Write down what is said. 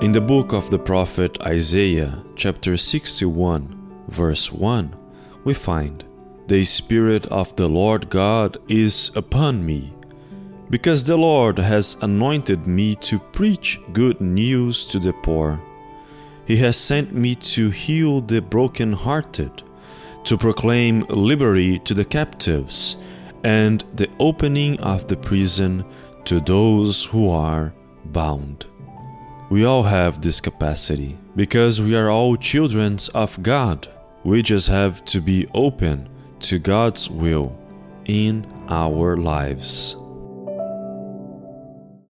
In the book of the prophet Isaiah, chapter 61, verse 1, we find, The Spirit of the Lord God is upon me, because the Lord has anointed me to preach good news to the poor. He has sent me to heal the brokenhearted, to proclaim liberty to the captives, and the opening of the prison to those who are bound. We all have this capacity because we are all children of God. We just have to be open to God's will in our lives.